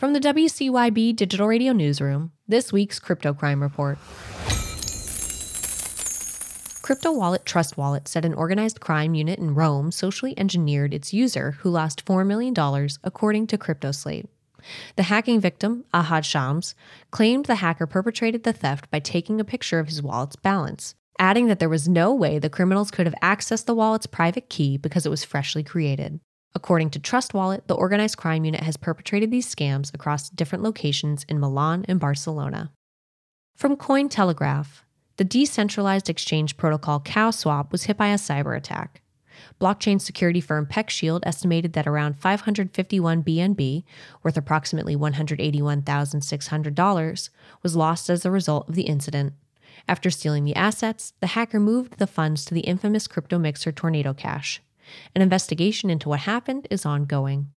From the WCYB Digital Radio Newsroom, this week's Crypto Crime Report. Crypto Wallet Trust Wallet said an organized crime unit in Rome socially engineered its user who lost $4 million, according to CryptoSlate. The hacking victim, Ahad Shams, claimed the hacker perpetrated the theft by taking a picture of his wallet's balance, adding that there was no way the criminals could have accessed the wallet's private key because it was freshly created. According to Trust Wallet, the organized crime unit has perpetrated these scams across different locations in Milan and Barcelona. From Cointelegraph, the decentralized exchange protocol CowSwap was hit by a cyber attack. Blockchain security firm PeckShield estimated that around 551 BNB, worth approximately $181,600, was lost as a result of the incident. After stealing the assets, the hacker moved the funds to the infamous crypto mixer Tornado Cash. An investigation into what happened is ongoing.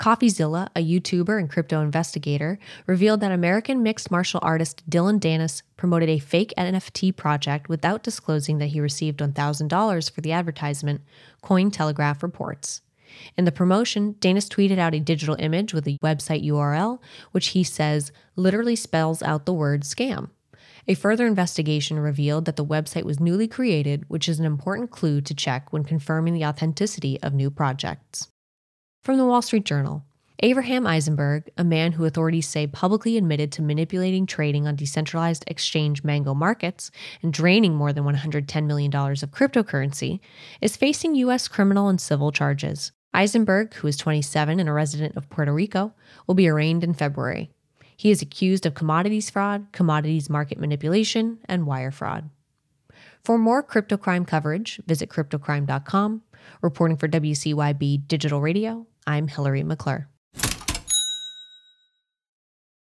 CoffeeZilla, a YouTuber and crypto investigator, revealed that American mixed martial artist Dillon Danis promoted a fake NFT project without disclosing that he received $1,000 for the advertisement, Cointelegraph reports. In the promotion, Danis tweeted out a digital image with a website URL, which he says literally spells out the word scam. A further investigation revealed that the website was newly created, which is an important clue to check when confirming the authenticity of new projects. From the Wall Street Journal Abraham Eisenberg, a man who authorities say publicly admitted to manipulating trading on decentralized exchange Mango markets and draining more than $110 million of cryptocurrency, is facing U.S. criminal and civil charges. Eisenberg, who is 27 and a resident of Puerto Rico, will be arraigned in February. He is accused of commodities fraud, commodities market manipulation, and wire fraud. For more crypto crime coverage, visit cryptocrime.com. Reporting for WCYB Digital Radio, I'm Hillary McClure.